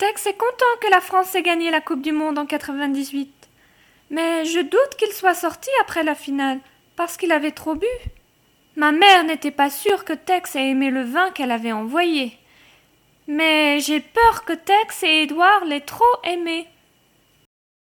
Tex est content que la France ait gagné la Coupe du Monde en 98. Mais je doute qu'il soit sorti après la finale, parce qu'il avait trop bu. Ma mère n'était pas sûre que Tex ait aimé le vin qu'elle avait envoyé. Mais j'ai peur que Tex et Édouard l'aient trop aimé.